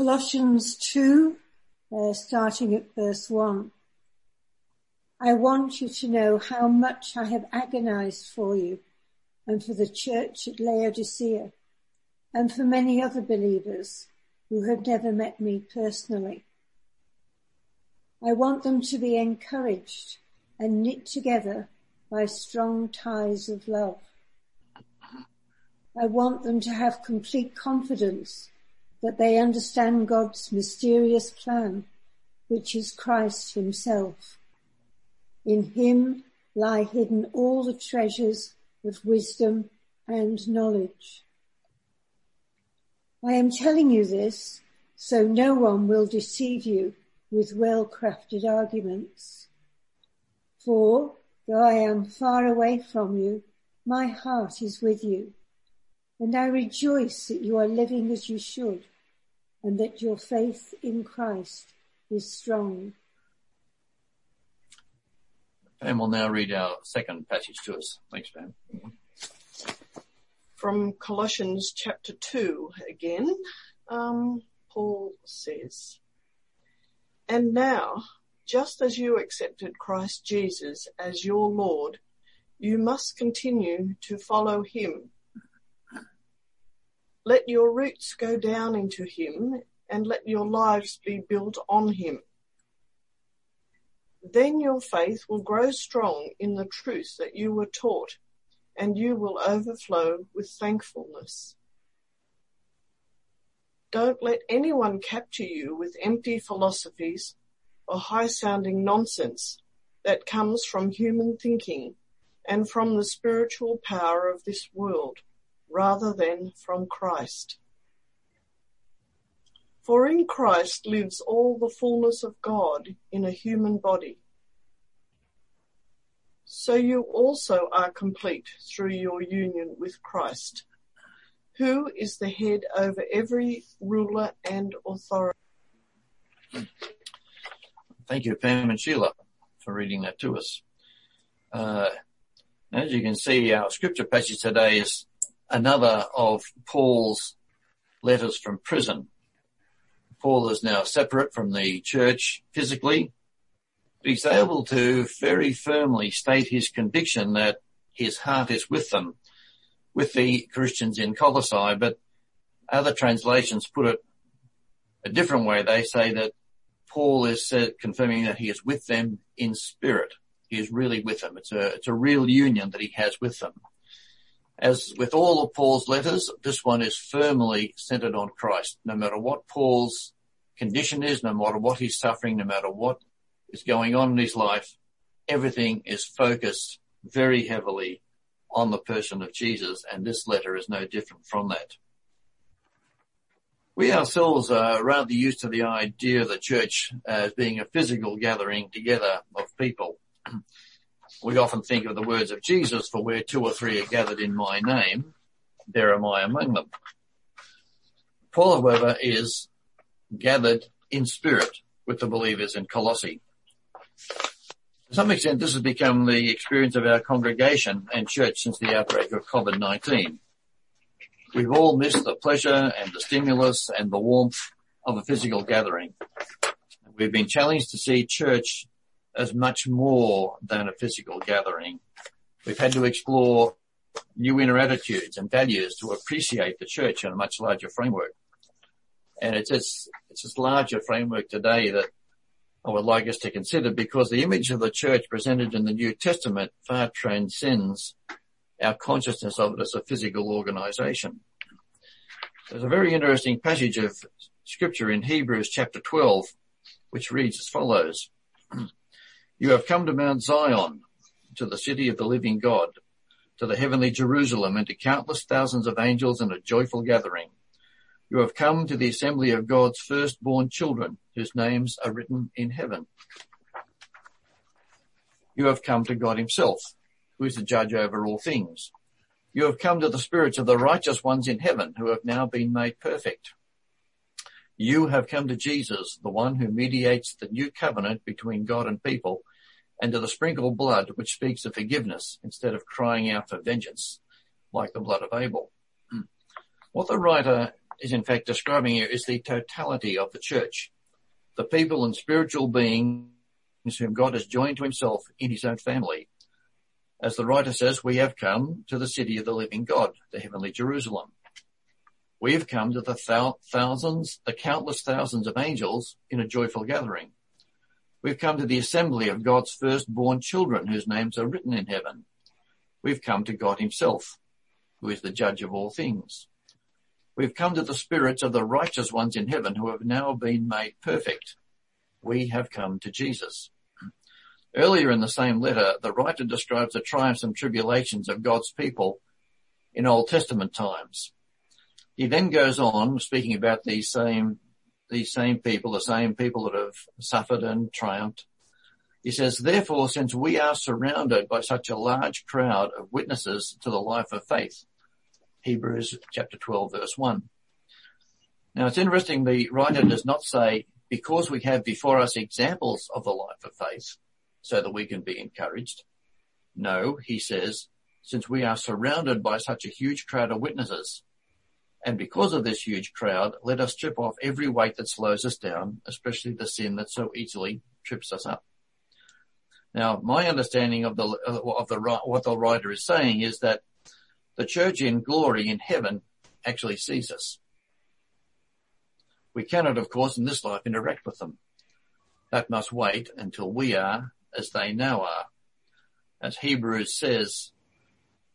Colossians 2, uh, starting at verse 1. I want you to know how much I have agonized for you and for the church at Laodicea and for many other believers who have never met me personally. I want them to be encouraged and knit together by strong ties of love. I want them to have complete confidence that they understand God's mysterious plan, which is Christ himself. In him lie hidden all the treasures of wisdom and knowledge. I am telling you this so no one will deceive you with well-crafted arguments. For though I am far away from you, my heart is with you and I rejoice that you are living as you should and that your faith in Christ is strong. Pam will now read our second passage to us. Thanks, Pam. From Colossians chapter 2 again, um, Paul says, And now, just as you accepted Christ Jesus as your Lord, you must continue to follow him let your roots go down into him and let your lives be built on him. Then your faith will grow strong in the truth that you were taught and you will overflow with thankfulness. Don't let anyone capture you with empty philosophies or high sounding nonsense that comes from human thinking and from the spiritual power of this world rather than from Christ. For in Christ lives all the fullness of God in a human body. So you also are complete through your union with Christ, who is the head over every ruler and authority. Thank you, Pam and Sheila, for reading that to us. Uh, as you can see, our scripture passage today is another of Paul's letters from prison. Paul is now separate from the church physically, but he's able to very firmly state his conviction that his heart is with them, with the Christians in Colossae, but other translations put it a different way. They say that Paul is confirming that he is with them in spirit. He is really with them. It's a, it's a real union that he has with them. As with all of Paul's letters, this one is firmly centered on Christ. No matter what Paul's condition is, no matter what he's suffering, no matter what is going on in his life, everything is focused very heavily on the person of Jesus, and this letter is no different from that. We ourselves are rather used to the idea of the church as being a physical gathering together of people. We often think of the words of Jesus, for where two or three are gathered in my name, there am I among them. Paul, however, is gathered in spirit with the believers in Colossae. To some extent, this has become the experience of our congregation and church since the outbreak of COVID-19. We've all missed the pleasure and the stimulus and the warmth of a physical gathering. We've been challenged to see church as much more than a physical gathering. We've had to explore new inner attitudes and values to appreciate the church in a much larger framework. And it's this, it's this larger framework today that I would like us to consider because the image of the church presented in the New Testament far transcends our consciousness of it as a physical organization. There's a very interesting passage of scripture in Hebrews chapter 12, which reads as follows. You have come to Mount Zion, to the city of the living God, to the heavenly Jerusalem and to countless thousands of angels in a joyful gathering. You have come to the assembly of God's firstborn children whose names are written in heaven. You have come to God himself, who is the judge over all things. You have come to the spirits of the righteous ones in heaven who have now been made perfect. You have come to Jesus, the one who mediates the new covenant between God and people and to the sprinkled blood which speaks of forgiveness instead of crying out for vengeance like the blood of Abel. Hmm. What the writer is in fact describing here is the totality of the church, the people and spiritual beings whom God has joined to himself in his own family. As the writer says, we have come to the city of the living God, the heavenly Jerusalem. We have come to the thousands, the countless thousands of angels in a joyful gathering. We've come to the assembly of God's firstborn children whose names are written in heaven. We've come to God himself, who is the judge of all things. We've come to the spirits of the righteous ones in heaven who have now been made perfect. We have come to Jesus. Earlier in the same letter, the writer describes the triumphs and tribulations of God's people in Old Testament times. He then goes on speaking about these same, these same people, the same people that have suffered and triumphed. He says, therefore, since we are surrounded by such a large crowd of witnesses to the life of faith, Hebrews chapter 12 verse 1. Now it's interesting the writer does not say, because we have before us examples of the life of faith, so that we can be encouraged. No, he says, since we are surrounded by such a huge crowd of witnesses, and because of this huge crowd, let us strip off every weight that slows us down, especially the sin that so easily trips us up. Now, my understanding of the, of the, what the writer is saying is that the church in glory in heaven actually sees us. We cannot, of course, in this life interact with them. That must wait until we are as they now are. As Hebrews says,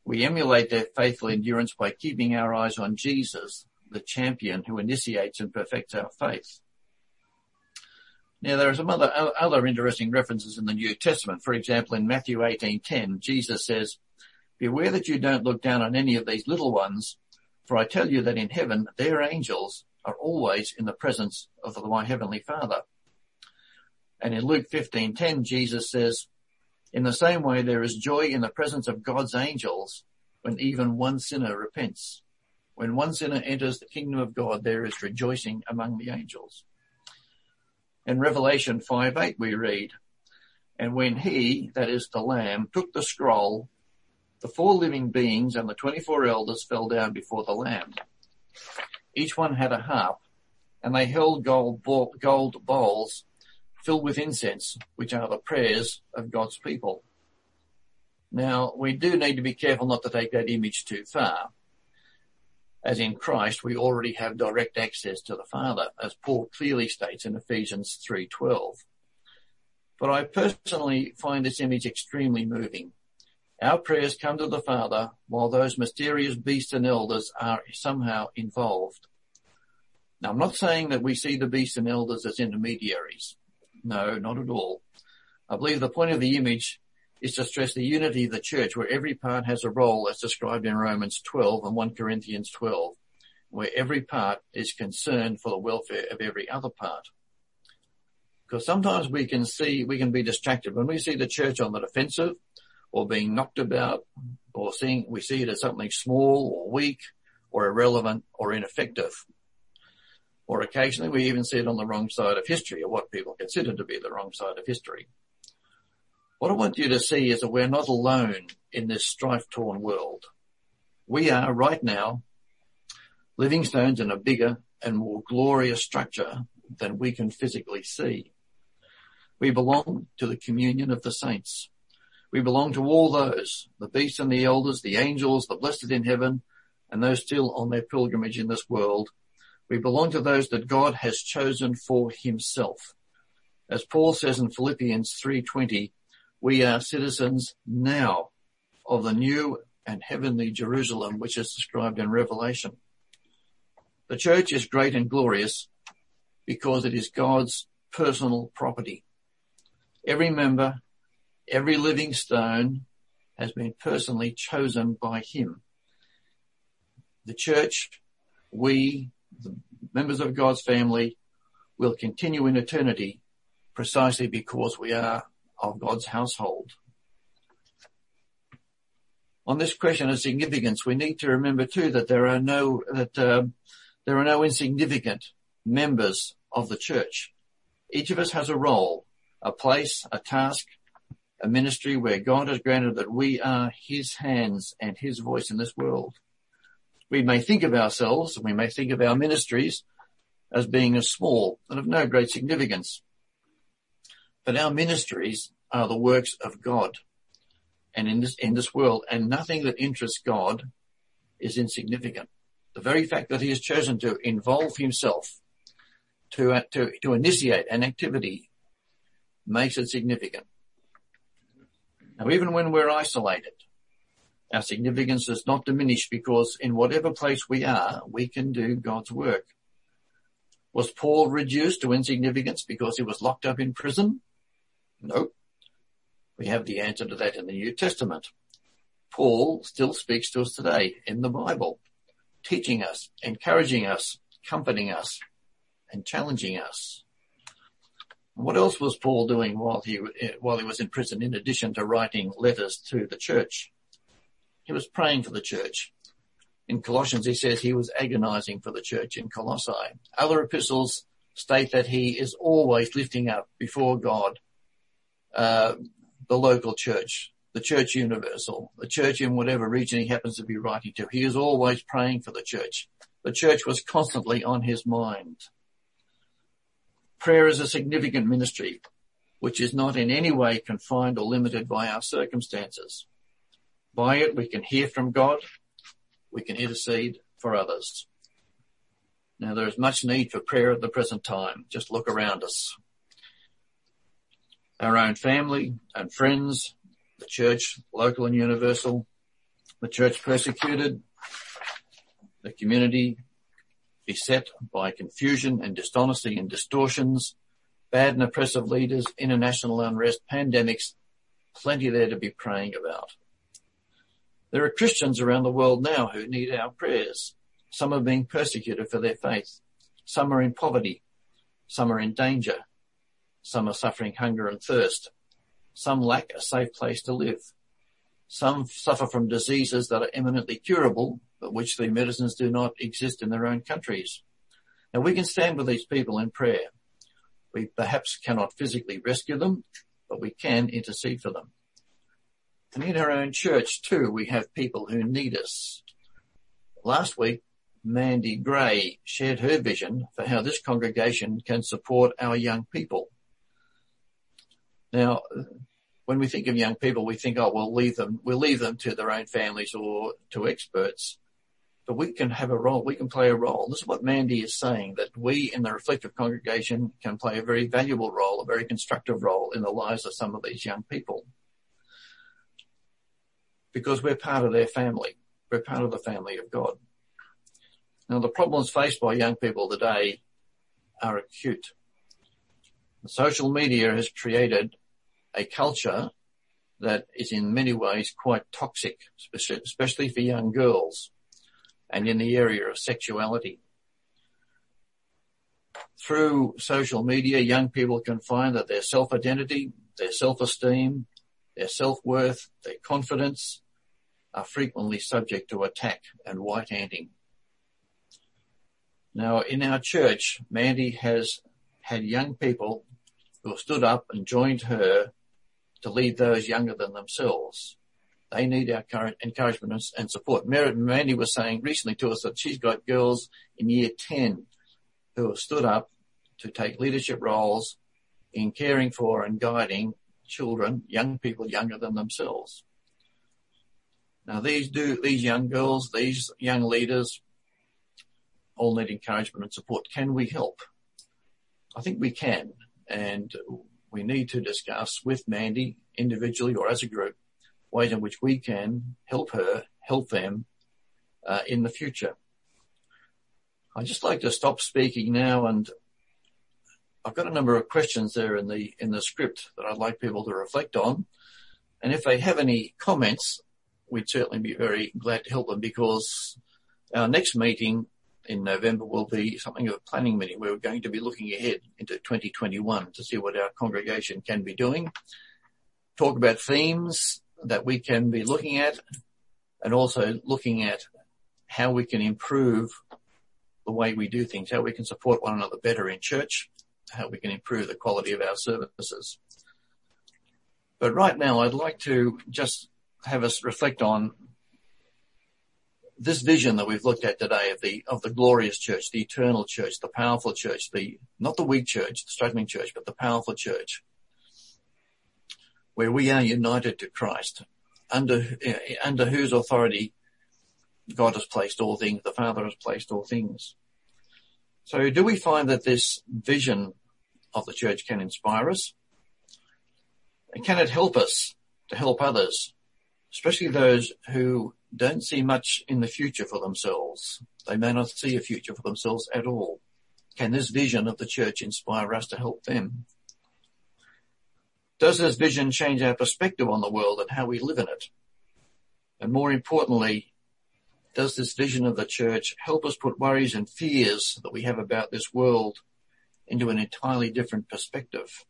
we emulate their faithful endurance by keeping our eyes on Jesus, the champion who initiates and perfects our faith. Now there are some other, other interesting references in the New Testament. For example, in Matthew 18:10, Jesus says, Beware that you don't look down on any of these little ones, for I tell you that in heaven their angels are always in the presence of my heavenly Father. And in Luke 15:10, Jesus says, in the same way, there is joy in the presence of God's angels when even one sinner repents. When one sinner enters the kingdom of God, there is rejoicing among the angels. In Revelation 5 8, we read, And when he, that is the Lamb, took the scroll, the four living beings and the 24 elders fell down before the Lamb. Each one had a harp, and they held gold, gold bowls filled with incense, which are the prayers of God's people. Now, we do need to be careful not to take that image too far. As in Christ, we already have direct access to the Father, as Paul clearly states in Ephesians 3.12. But I personally find this image extremely moving. Our prayers come to the Father while those mysterious beasts and elders are somehow involved. Now, I'm not saying that we see the beasts and elders as intermediaries. No, not at all. I believe the point of the image is to stress the unity of the church where every part has a role as described in Romans 12 and 1 Corinthians 12, where every part is concerned for the welfare of every other part. Because sometimes we can see, we can be distracted when we see the church on the defensive or being knocked about or seeing, we see it as something small or weak or irrelevant or ineffective or occasionally we even see it on the wrong side of history or what people consider to be the wrong side of history. What I want you to see is that we're not alone in this strife torn world. We are right now living stones in a bigger and more glorious structure than we can physically see. We belong to the communion of the saints. We belong to all those, the beasts and the elders, the angels, the blessed in heaven, and those still on their pilgrimage in this world we belong to those that God has chosen for himself. As Paul says in Philippians 3:20, we are citizens now of the new and heavenly Jerusalem, which is described in Revelation. The church is great and glorious because it is God's personal property. Every member, every living stone has been personally chosen by him. The church, we, the members of God's family will continue in eternity precisely because we are of God's household. On this question of significance, we need to remember too that there are no that um, there are no insignificant members of the church. Each of us has a role, a place, a task, a ministry where God has granted that we are His hands and His voice in this world. We may think of ourselves, and we may think of our ministries as being as small and of no great significance. But our ministries are the works of God and in this, in this world and nothing that interests God is insignificant. The very fact that he has chosen to involve himself to, to, to initiate an activity makes it significant. Now, even when we're isolated, our significance does not diminish because in whatever place we are, we can do God's work. Was Paul reduced to insignificance because he was locked up in prison? No. We have the answer to that in the New Testament. Paul still speaks to us today in the Bible, teaching us, encouraging us, comforting us, and challenging us. What else was Paul doing while he while he was in prison? In addition to writing letters to the church, he was praying for the church. In Colossians, he says he was agonizing for the church in Colossae. Other epistles state that he is always lifting up before God uh, the local church, the church universal, the church in whatever region he happens to be writing to. He is always praying for the church. The church was constantly on his mind. Prayer is a significant ministry, which is not in any way confined or limited by our circumstances. By it, we can hear from God. We can intercede for others. Now there is much need for prayer at the present time. Just look around us our own family and friends, the church, local and universal, the church persecuted, the community beset by confusion and dishonesty and distortions, bad and oppressive leaders, international unrest, pandemics, plenty there to be praying about. There are Christians around the world now who need our prayers. Some are being persecuted for their faith. Some are in poverty. Some are in danger. Some are suffering hunger and thirst. Some lack a safe place to live. Some suffer from diseases that are eminently curable, but which the medicines do not exist in their own countries. Now we can stand with these people in prayer. We perhaps cannot physically rescue them, but we can intercede for them. And in our own church too, we have people who need us. Last week, Mandy Gray shared her vision for how this congregation can support our young people. Now, when we think of young people, we think, oh, we'll leave them, we'll leave them to their own families or to experts. But we can have a role, we can play a role. This is what Mandy is saying, that we in the reflective congregation can play a very valuable role, a very constructive role in the lives of some of these young people. Because we're part of their family. We're part of the family of God. Now the problems faced by young people today are acute. Social media has created a culture that is in many ways quite toxic, especially for young girls and in the area of sexuality. Through social media, young people can find that their self-identity, their self-esteem, their self-worth, their confidence are frequently subject to attack and white-anting. Now in our church, Mandy has had young people who have stood up and joined her to lead those younger than themselves. They need our current encouragement and support. Mandy was saying recently to us that she's got girls in year 10 who have stood up to take leadership roles in caring for and guiding children, young people younger than themselves. Now these do, these young girls, these young leaders all need encouragement and support. Can we help? I think we can and we need to discuss with Mandy individually or as a group ways in which we can help her, help them uh, in the future. I'd just like to stop speaking now and I've got a number of questions there in the in the script that I'd like people to reflect on. And if they have any comments, we'd certainly be very glad to help them because our next meeting in November will be something of a planning meeting we're going to be looking ahead into 2021 to see what our congregation can be doing, talk about themes that we can be looking at, and also looking at how we can improve the way we do things, how we can support one another better in church, how we can improve the quality of our services. But right now, I'd like to just have us reflect on this vision that we've looked at today of the, of the glorious church, the eternal church, the powerful church, the, not the weak church, the struggling church, but the powerful church, where we are united to Christ, under, under whose authority God has placed all things, the Father has placed all things. So do we find that this vision of the church can inspire us? Can it help us to help others, especially those who don't see much in the future for themselves? They may not see a future for themselves at all. Can this vision of the church inspire us to help them? Does this vision change our perspective on the world and how we live in it? And more importantly, does this vision of the church help us put worries and fears that we have about this world into an entirely different perspective?